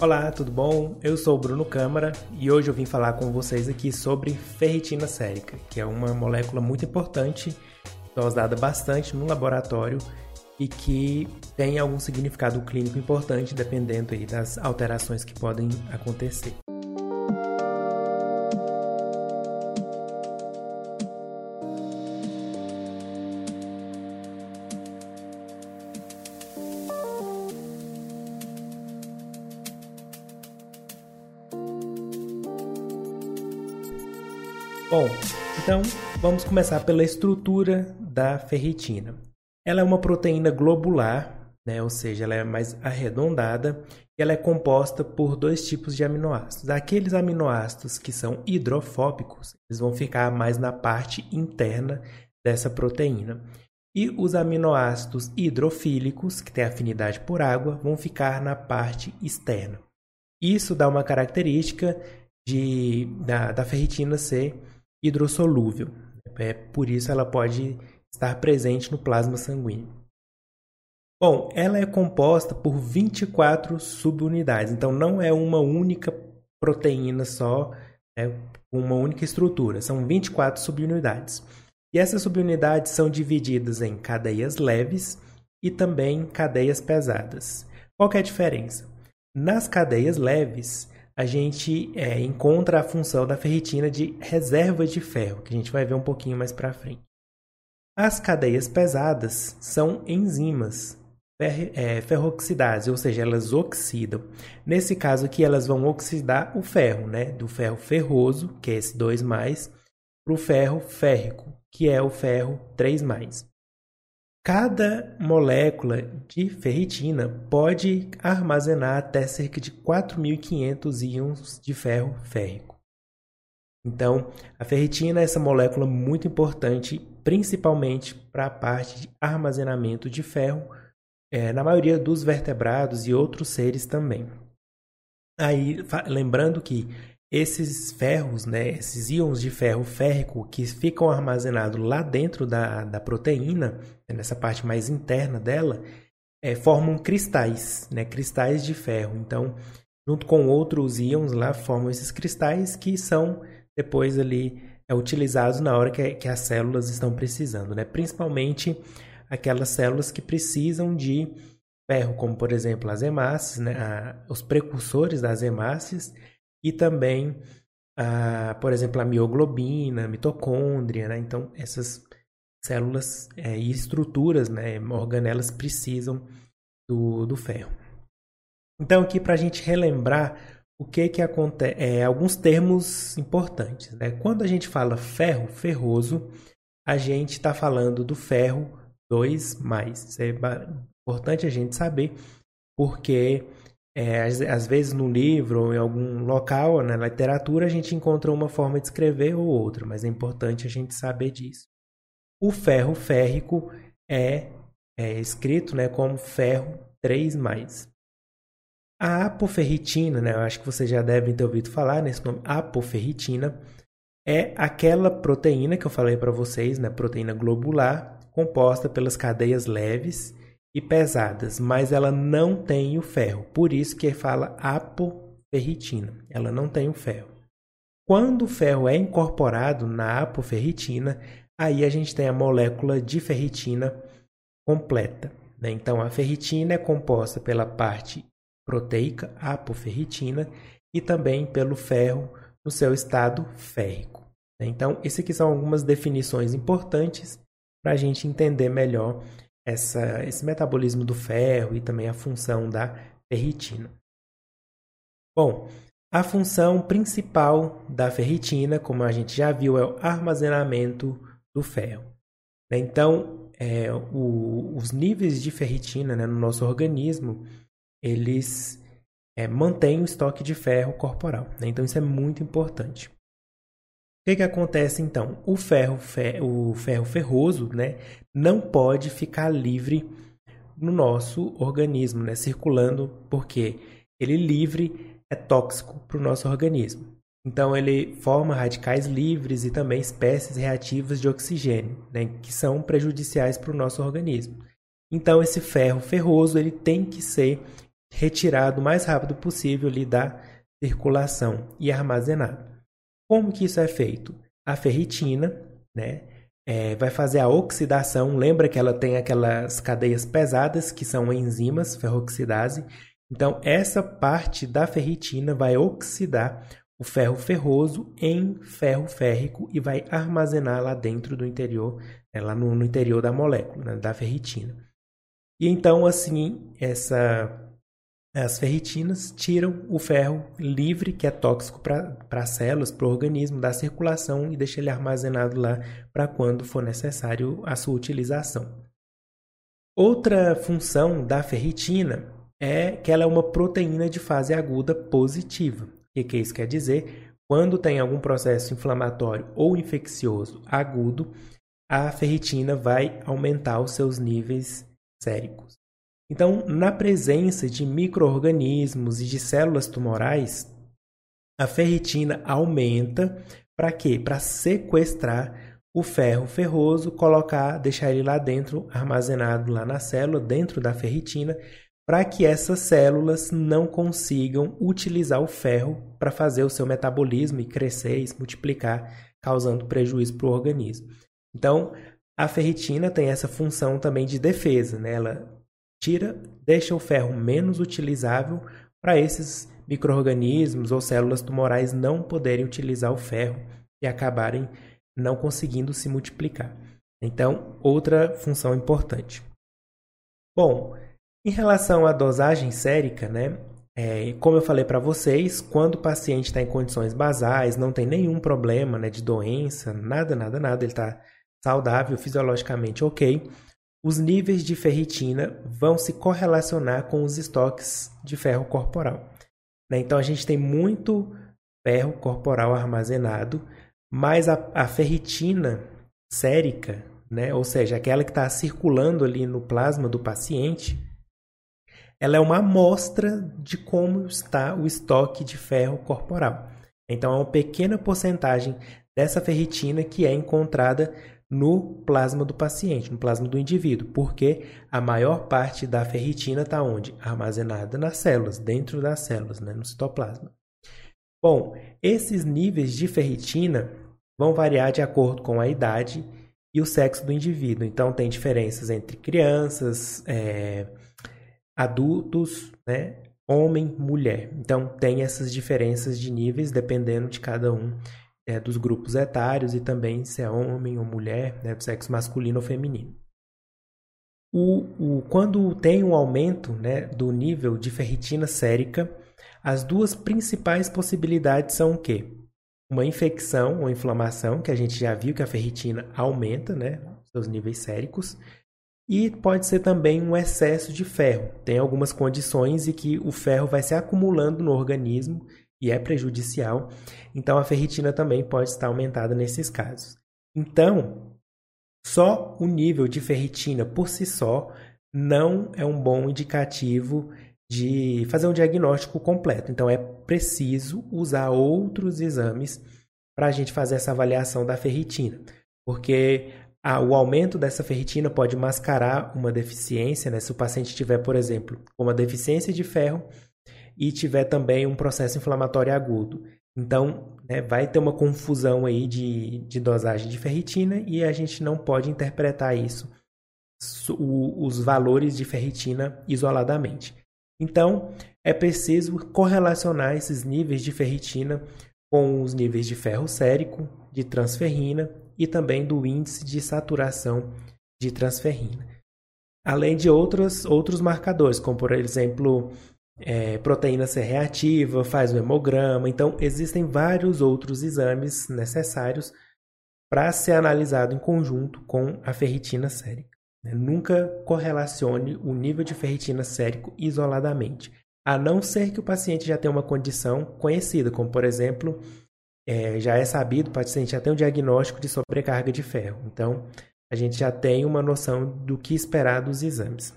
Olá, tudo bom? Eu sou o Bruno Câmara e hoje eu vim falar com vocês aqui sobre ferritina sérica, que é uma molécula muito importante, usada bastante no laboratório e que tem algum significado clínico importante dependendo aí das alterações que podem acontecer. Então vamos começar pela estrutura da ferritina. Ela é uma proteína globular, né, ou seja, ela é mais arredondada e ela é composta por dois tipos de aminoácidos. Aqueles aminoácidos que são hidrofóbicos, eles vão ficar mais na parte interna dessa proteína. E os aminoácidos hidrofílicos, que têm afinidade por água, vão ficar na parte externa. Isso dá uma característica de, da, da ferritina ser hidrossolúvel. É, por isso ela pode estar presente no plasma sanguíneo. Bom, ela é composta por 24 subunidades, então não é uma única proteína só, é uma única estrutura, são 24 subunidades. E essas subunidades são divididas em cadeias leves e também cadeias pesadas. Qual é a diferença? Nas cadeias leves, a gente é, encontra a função da ferritina de reserva de ferro, que a gente vai ver um pouquinho mais para frente. As cadeias pesadas são enzimas é, ferroxidadas, ou seja, elas oxidam. Nesse caso aqui, elas vão oxidar o ferro, né? do ferro ferroso, que é esse 2+, para o ferro férrico, que é o ferro 3+. Cada molécula de ferritina pode armazenar até cerca de 4.500 íons de ferro férrico. Então, a ferritina é essa molécula muito importante, principalmente para a parte de armazenamento de ferro, é, na maioria dos vertebrados e outros seres também. Aí, lembrando que esses ferros, né, esses íons de ferro férrico que ficam armazenados lá dentro da, da proteína, né, nessa parte mais interna dela, é, formam cristais, né, cristais de ferro. Então, junto com outros íons lá, formam esses cristais que são depois ali é, utilizados na hora que, que as células estão precisando, né? principalmente aquelas células que precisam de ferro, como por exemplo as hemácias, né? A, os precursores das hemácias e também, por exemplo, a mioglobina, a mitocôndria, né? Então, essas células é, e estruturas, né, organelas precisam do, do ferro. Então, aqui para a gente relembrar o que que acontece, é, alguns termos importantes. Né? Quando a gente fala ferro, ferroso, a gente está falando do ferro 2+. Isso é importante a gente saber, porque é, às, às, vezes no livro ou em algum local, na literatura, a gente encontra uma forma de escrever ou outra, mas é importante a gente saber disso. O ferro férrico é, é escrito né, como ferro 3+. A apoferritina, né, eu acho que vocês já devem ter ouvido falar nesse nome, apoferritina, é aquela proteína que eu falei para vocês, né, proteína globular, composta pelas cadeias leves e pesadas, mas ela não tem o ferro. Por isso que fala apoferritina. Ela não tem o ferro. Quando o ferro é incorporado na apoferritina, aí a gente tem a molécula de ferritina completa. Né? Então, a ferritina é composta pela parte proteica, apoferritina, e também pelo ferro no seu estado férrico. Né? Então, essas aqui são algumas definições importantes para a gente entender melhor essa, esse metabolismo do ferro e também a função da ferritina. Bom, a função principal da ferritina, como a gente já viu, é o armazenamento do ferro. Né? Então, é, o, os níveis de ferritina né, no nosso organismo, eles é, mantêm o estoque de ferro corporal. Né? Então, isso é muito importante que, que acontece então? O ferro, o ferro ferroso né, não pode ficar livre no nosso organismo, né, circulando, porque ele livre é tóxico para o nosso organismo. Então ele forma radicais livres e também espécies reativas de oxigênio, né, que são prejudiciais para o nosso organismo. Então esse ferro ferroso ele tem que ser retirado o mais rápido possível ali da circulação e armazenado. Como que isso é feito? A ferritina, né, é, vai fazer a oxidação. Lembra que ela tem aquelas cadeias pesadas que são enzimas ferroxidase. Então essa parte da ferritina vai oxidar o ferro ferroso em ferro férrico e vai armazenar lá dentro do interior, é, lá no, no, interior da molécula, né, da ferritina. E então, assim, essa, as ferritinas tiram o ferro livre, que é tóxico para as células, para o organismo, da circulação e deixa ele armazenado lá para quando for necessário a sua utilização. Outra função da ferritina é que ela é uma proteína de fase aguda positiva. O que, isso quer dizer? Quando tem algum processo inflamatório ou infeccioso agudo, a ferritina vai aumentar os seus níveis séricos. Então, na presença de microorganismos e de células tumorais, a ferritina aumenta para quê? Para sequestrar o ferro ferroso, colocar, deixar ele lá dentro, armazenado lá na célula, dentro da ferritina, para que essas células não consigam utilizar o ferro para fazer o seu metabolismo e crescer e se multiplicar, causando prejuízo para o organismo. Então, a ferritina tem essa função também de defesa, né? ela tira, deixa o ferro menos utilizável para esses microorganismos ou células tumorais não poderem utilizar o ferro e acabarem não conseguindo se multiplicar. Então, outra função importante. Bom, em relação à dosagem sérica, né? É, como eu falei para vocês, quando o paciente está em condições basais, não tem nenhum problema né, de doença, nada, nada, nada, ele está saudável, fisiologicamente ok, os níveis de ferritina vão se correlacionar com os estoques de ferro corporal. Né? Então a gente tem muito ferro corporal armazenado, mas a, a ferritina sérica, né? ou seja, aquela que está circulando ali no plasma do paciente, ela é uma amostra de como está o estoque de ferro corporal. Então, é uma pequena porcentagem dessa ferritina que é encontrada no plasma do paciente, no plasma do indivíduo, porque a maior parte da ferritina está onde? Armazenada nas células, dentro das células, né? no citoplasma. Bom, esses níveis de ferritina vão variar de acordo com a idade e o sexo do indivíduo. Então, tem diferenças entre crianças, é, adultos, né? homem, mulher. Então, tem essas diferenças de níveis dependendo de cada um é, dos grupos etários e também se é homem ou mulher, né? sexo masculino ou feminino. O, o, quando tem um aumento né, do nível de ferritina sérica, as duas principais possibilidades são o quê? Uma infecção ou inflamação, que a gente já viu que a ferritina aumenta, né, seus níveis séricos, e pode ser também um excesso de ferro. Tem algumas condições em que o ferro vai se acumulando no organismo e é prejudicial. Então a ferritina também pode estar aumentada nesses casos. Então, só o nível de ferritina por si só não é um bom indicativo de fazer um diagnóstico completo. Então é preciso usar outros exames para a gente fazer essa avaliação da ferritina, porque ah, o aumento dessa ferritina pode mascarar uma deficiência, né? Se o paciente tiver, por exemplo, uma deficiência de ferro e tiver também um processo inflamatório agudo. Então, né, vai ter uma confusão aí de, de dosagem de ferritina e a gente não pode interpretar isso, o, os valores de ferritina isoladamente. Então, é preciso correlacionar esses níveis de ferritina com os níveis de ferro sérico, de transferrina e também do índice de saturação de transferrina. Além de outros, outros marcadores, como por exemplo é, proteína C reativa, faz o hemograma. Então, existem vários outros exames necessários para ser analisado em conjunto com a ferritina sérica. Né? Nunca correlacione o nível de ferritina sérico isoladamente, a não ser que o paciente já tenha uma condição conhecida, como por exemplo é, já é sabido, o paciente já tem um diagnóstico de sobrecarga de ferro. Então, a gente já tem uma noção do que esperar dos exames.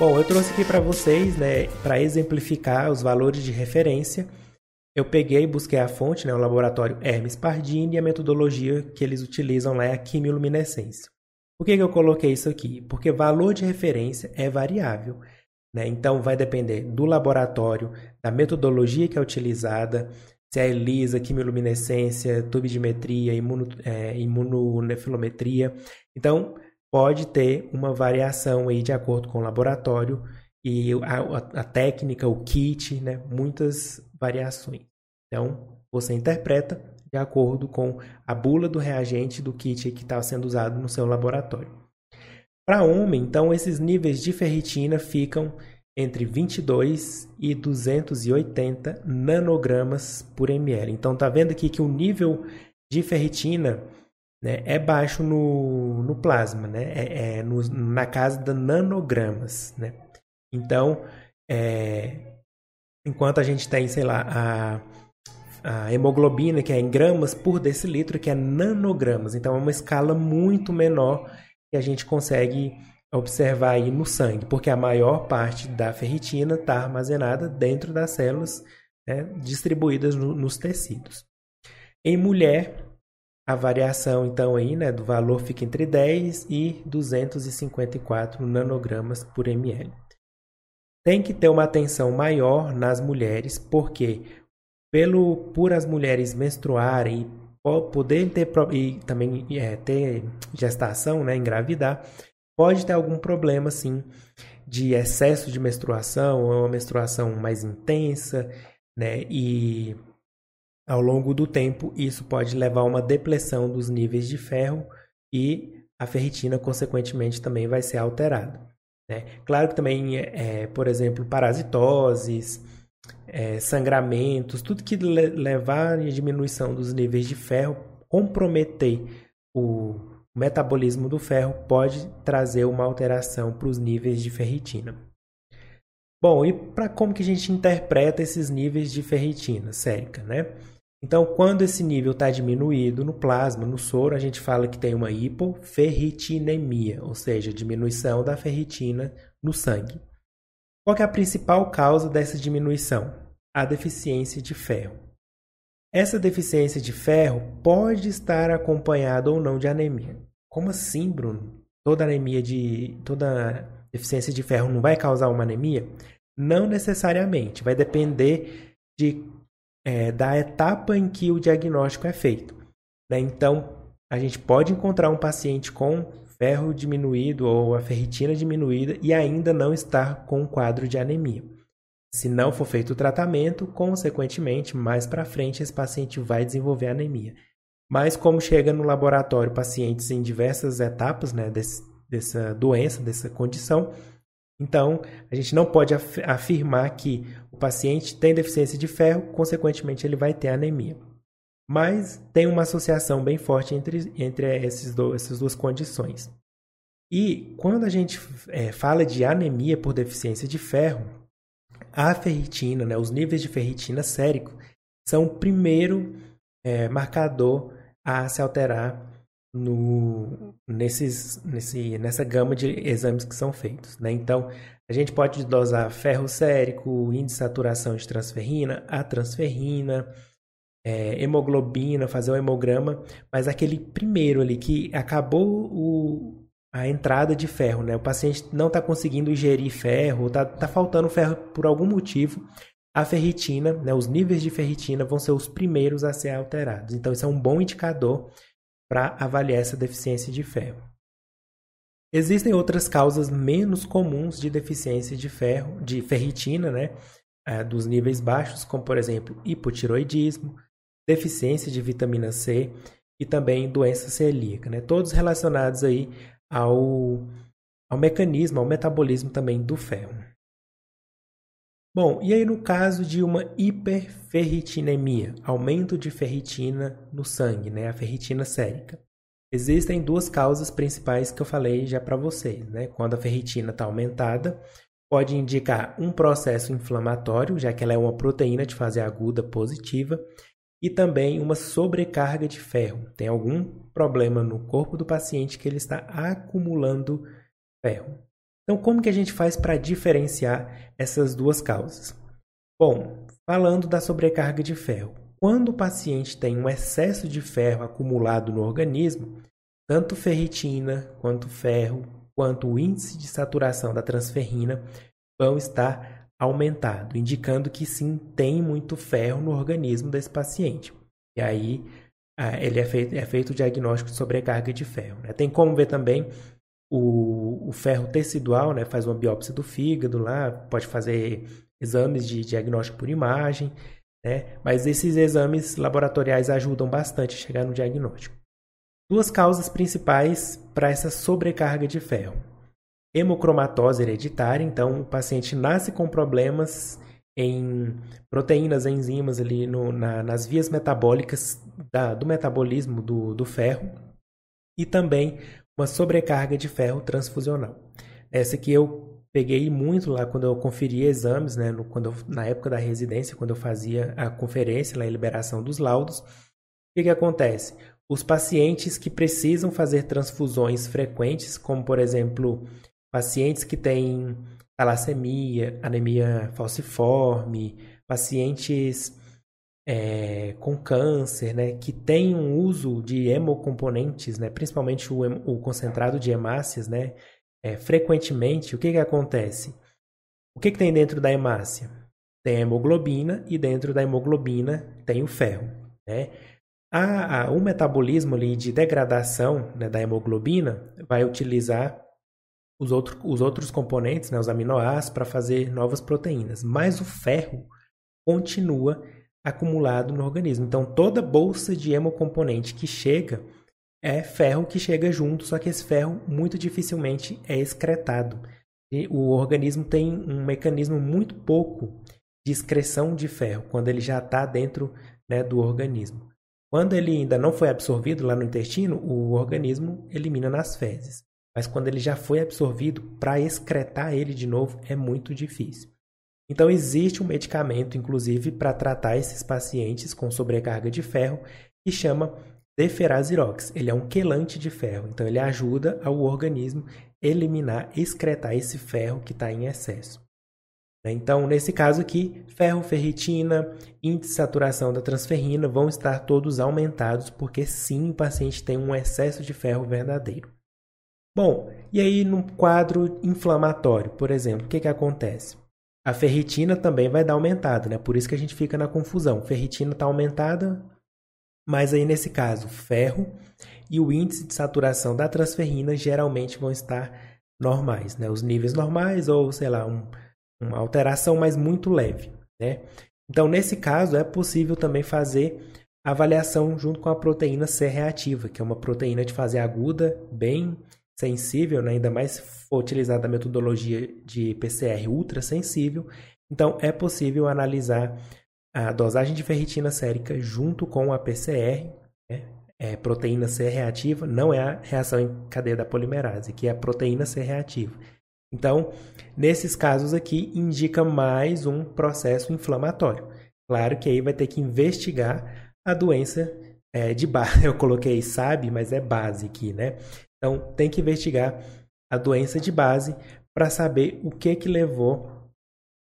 Bom, eu trouxe aqui para vocês, né, para exemplificar os valores de referência. Eu peguei e busquei a fonte, né, o laboratório Hermes Pardini, e a metodologia que eles utilizam lá é a quimiluminescência. Por que, que eu coloquei isso aqui? Porque valor de referência é variável. Né? Então, vai depender do laboratório, da metodologia que é utilizada, se é ELISA, quimiluminescência, tubidimetria, imuno, é, imunonefilometria. Então, pode ter uma variação aí de acordo com o laboratório e a, a técnica, o kit, né? muitas variações. Então, você interpreta de acordo com a bula do reagente do kit que está sendo usado no seu laboratório. Para homem, então, esses níveis de ferritina ficam entre 22 e 280 nanogramas por ml. Então, tá vendo aqui que o nível de ferritina né, é baixo no, no plasma, né? é, é no, na casa de nanogramas. Né? Então, é, enquanto a gente tem, sei lá, a, a hemoglobina, que é em gramas por decilitro, que é nanogramas. Então, é uma escala muito menor que a gente consegue observar aí no sangue, porque a maior parte da ferritina está armazenada dentro das células né, distribuídas no, nos tecidos. Em mulher, a variação então aí, né, do valor fica entre 10 e 254 nanogramas por ml. Tem que ter uma atenção maior nas mulheres, porque pelo por as mulheres menstruarem e poder ter e também é, ter gestação, né, engravidar, pode ter algum problema, sim, de excesso de menstruação, ou uma menstruação mais intensa, né? E ao longo do tempo, isso pode levar a uma depressão dos níveis de ferro e a ferritina, consequentemente, também vai ser alterada. Né? Claro que também, é, por exemplo, parasitoses, é, sangramentos, tudo que le levar à diminuição dos níveis de ferro, comprometer o metabolismo do ferro pode trazer uma alteração para os níveis de ferritina. Bom, e para como que a gente interpreta esses níveis de ferritina sérica, né? Então, quando esse nível está diminuído no plasma, no soro, a gente fala que tem uma hipoferritinemia, ou seja, diminuição da ferritina no sangue. Qual é a principal causa dessa diminuição? A deficiência de ferro. Essa deficiência de ferro pode estar acompanhada ou não de anemia. Como assim, Bruno? Toda anemia de. toda deficiência de ferro não vai causar uma anemia? Não necessariamente. Vai depender de, é, da etapa em que o diagnóstico é feito. Né? Então, a gente pode encontrar um paciente com ferro diminuído ou a ferritina diminuída e ainda não estar com um quadro de anemia. Se não for feito o tratamento, consequentemente, mais para frente esse paciente vai desenvolver anemia. Mas como chega no laboratório pacientes em diversas etapas né, desse, dessa doença, dessa condição, então a gente não pode afirmar que paciente tem deficiência de ferro, consequentemente ele vai ter anemia. Mas tem uma associação bem forte entre, entre esses do, essas duas condições. E quando a gente é, fala de anemia por deficiência de ferro, a ferritina, né, os níveis de ferritina sérico, são o primeiro é, marcador a se alterar no, nesses, nesse, nessa gama de exames que são feitos. Né? Então, a gente pode dosar ferro sérico, índice de saturação de transferrina, a transferrina, é, hemoglobina, fazer o hemograma, mas aquele primeiro ali que acabou o, a entrada de ferro, né? O paciente não está conseguindo ingerir ferro, está tá faltando ferro por algum motivo. A ferritina, né, os níveis de ferritina vão ser os primeiros a ser alterados. Então, isso é um bom indicador para avaliar essa deficiência de ferro. Existem outras causas menos comuns de deficiência de ferro, de ferritina, né, é, dos níveis baixos, como por exemplo hipotiroidismo, deficiência de vitamina C e também doença celíaca, né, todos relacionados aí ao, ao mecanismo, ao metabolismo também do ferro. Bom, e aí no caso de uma hiperferritinemia, aumento de ferritina no sangue, né, a ferritina sérica, existem duas causas principais que eu falei já para vocês. Né? Quando a ferritina está aumentada, pode indicar um processo inflamatório, já que ela é uma proteína de fase aguda positiva, e também uma sobrecarga de ferro. Tem algum problema no corpo do paciente que ele está acumulando ferro. Então, como que a gente faz para diferenciar essas duas causas? Bom, falando da sobrecarga de ferro, quando o paciente tem um excesso de ferro acumulado no organismo, tanto ferritina quanto ferro, quanto o índice de saturação da transferrina vão estar aumentados, indicando que sim, tem muito ferro no organismo desse paciente. E aí ele é feito, é feito o diagnóstico de sobrecarga de ferro. Né? Tem como ver também o, o ferro tecidual, né? faz uma biópsia do fígado lá, pode fazer exames de diagnóstico por imagem, né? Mas esses exames laboratoriais ajudam bastante a chegar no diagnóstico. Duas causas principais para essa sobrecarga de ferro. Hemocromatose hereditária, então o paciente nasce com problemas em proteínas, enzimas ali no, na, nas vias metabólicas da, do metabolismo do, do ferro e também uma sobrecarga de ferro transfusional. Essa que eu peguei muito lá quando eu conferia exames, né, no, quando eu, na época da residência, quando eu fazia a conferência, a liberação dos laudos. O que, que acontece? Os pacientes que precisam fazer transfusões frequentes, como por exemplo, pacientes que têm talassemia, anemia falciforme, pacientes é, com câncer, né, que têm um uso de hemocomponentes, né, principalmente o, o concentrado de hemácias, né, é, frequentemente, o que, que acontece? O que, que tem dentro da hemácia? Tem a hemoglobina e dentro da hemoglobina tem o ferro. Né? A, a, o metabolismo ali de degradação né, da hemoglobina vai utilizar os, outro, os outros componentes, né, os aminoácidos, para fazer novas proteínas. Mas o ferro continua acumulado no organismo. Então, toda bolsa de hemocomponente que chega é ferro que chega junto, só que esse ferro muito dificilmente é excretado. E o organismo tem um mecanismo muito pouco de excreção de ferro quando ele já está dentro né, do organismo. Quando ele ainda não foi absorvido lá no intestino, o organismo elimina nas fezes. Mas quando ele já foi absorvido, para excretar ele de novo é muito difícil. Então existe um medicamento, inclusive, para tratar esses pacientes com sobrecarga de ferro, que chama Deferazirox, ele é um quelante de ferro, então ele ajuda ao organismo eliminar, excretar esse ferro que está em excesso. Né? Então, nesse caso aqui, ferro, ferritina, índice de saturação da transferrina vão estar todos aumentados, porque sim, o paciente tem um excesso de ferro verdadeiro. Bom, e aí no quadro inflamatório, por exemplo, o que, que acontece? A ferritina também vai dar aumentada, né? Por isso que a gente fica na confusão. Ferritina está aumentada, mas aí nesse caso, ferro e o índice de saturação da transferrina geralmente vão estar normais, né? Os níveis normais ou, sei lá, um, uma alteração, mas muito leve, né? Então, nesse caso, é possível também fazer avaliação junto com a proteína C reativa, que é uma proteína de fase aguda, bem sensível, né? ainda mais for utilizada a metodologia de PCR ultra sensível. Então, é possível analisar a dosagem de ferritina sérica junto com a PCR, né? é, proteína C reativa, não é a reação em cadeia da polimerase, que é a proteína C reativa. Então, nesses casos aqui, indica mais um processo inflamatório. Claro que aí vai ter que investigar a doença é, de base. Eu coloquei sabe, mas é base aqui, né? Então, tem que investigar a doença de base para saber o que que levou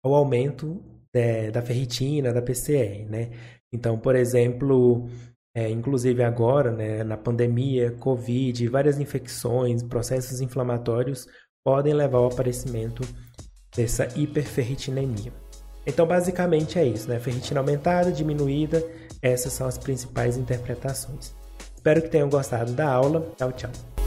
ao aumento é, da ferritina, da PCR, né? Então, por exemplo, é, inclusive agora, né, na pandemia, Covid, várias infecções, processos inflamatórios podem levar ao aparecimento dessa hiperferritinemia. Então, basicamente é isso, né? Ferritina aumentada, diminuída, essas são as principais interpretações. Espero que tenham gostado da aula. Tchau, tchau.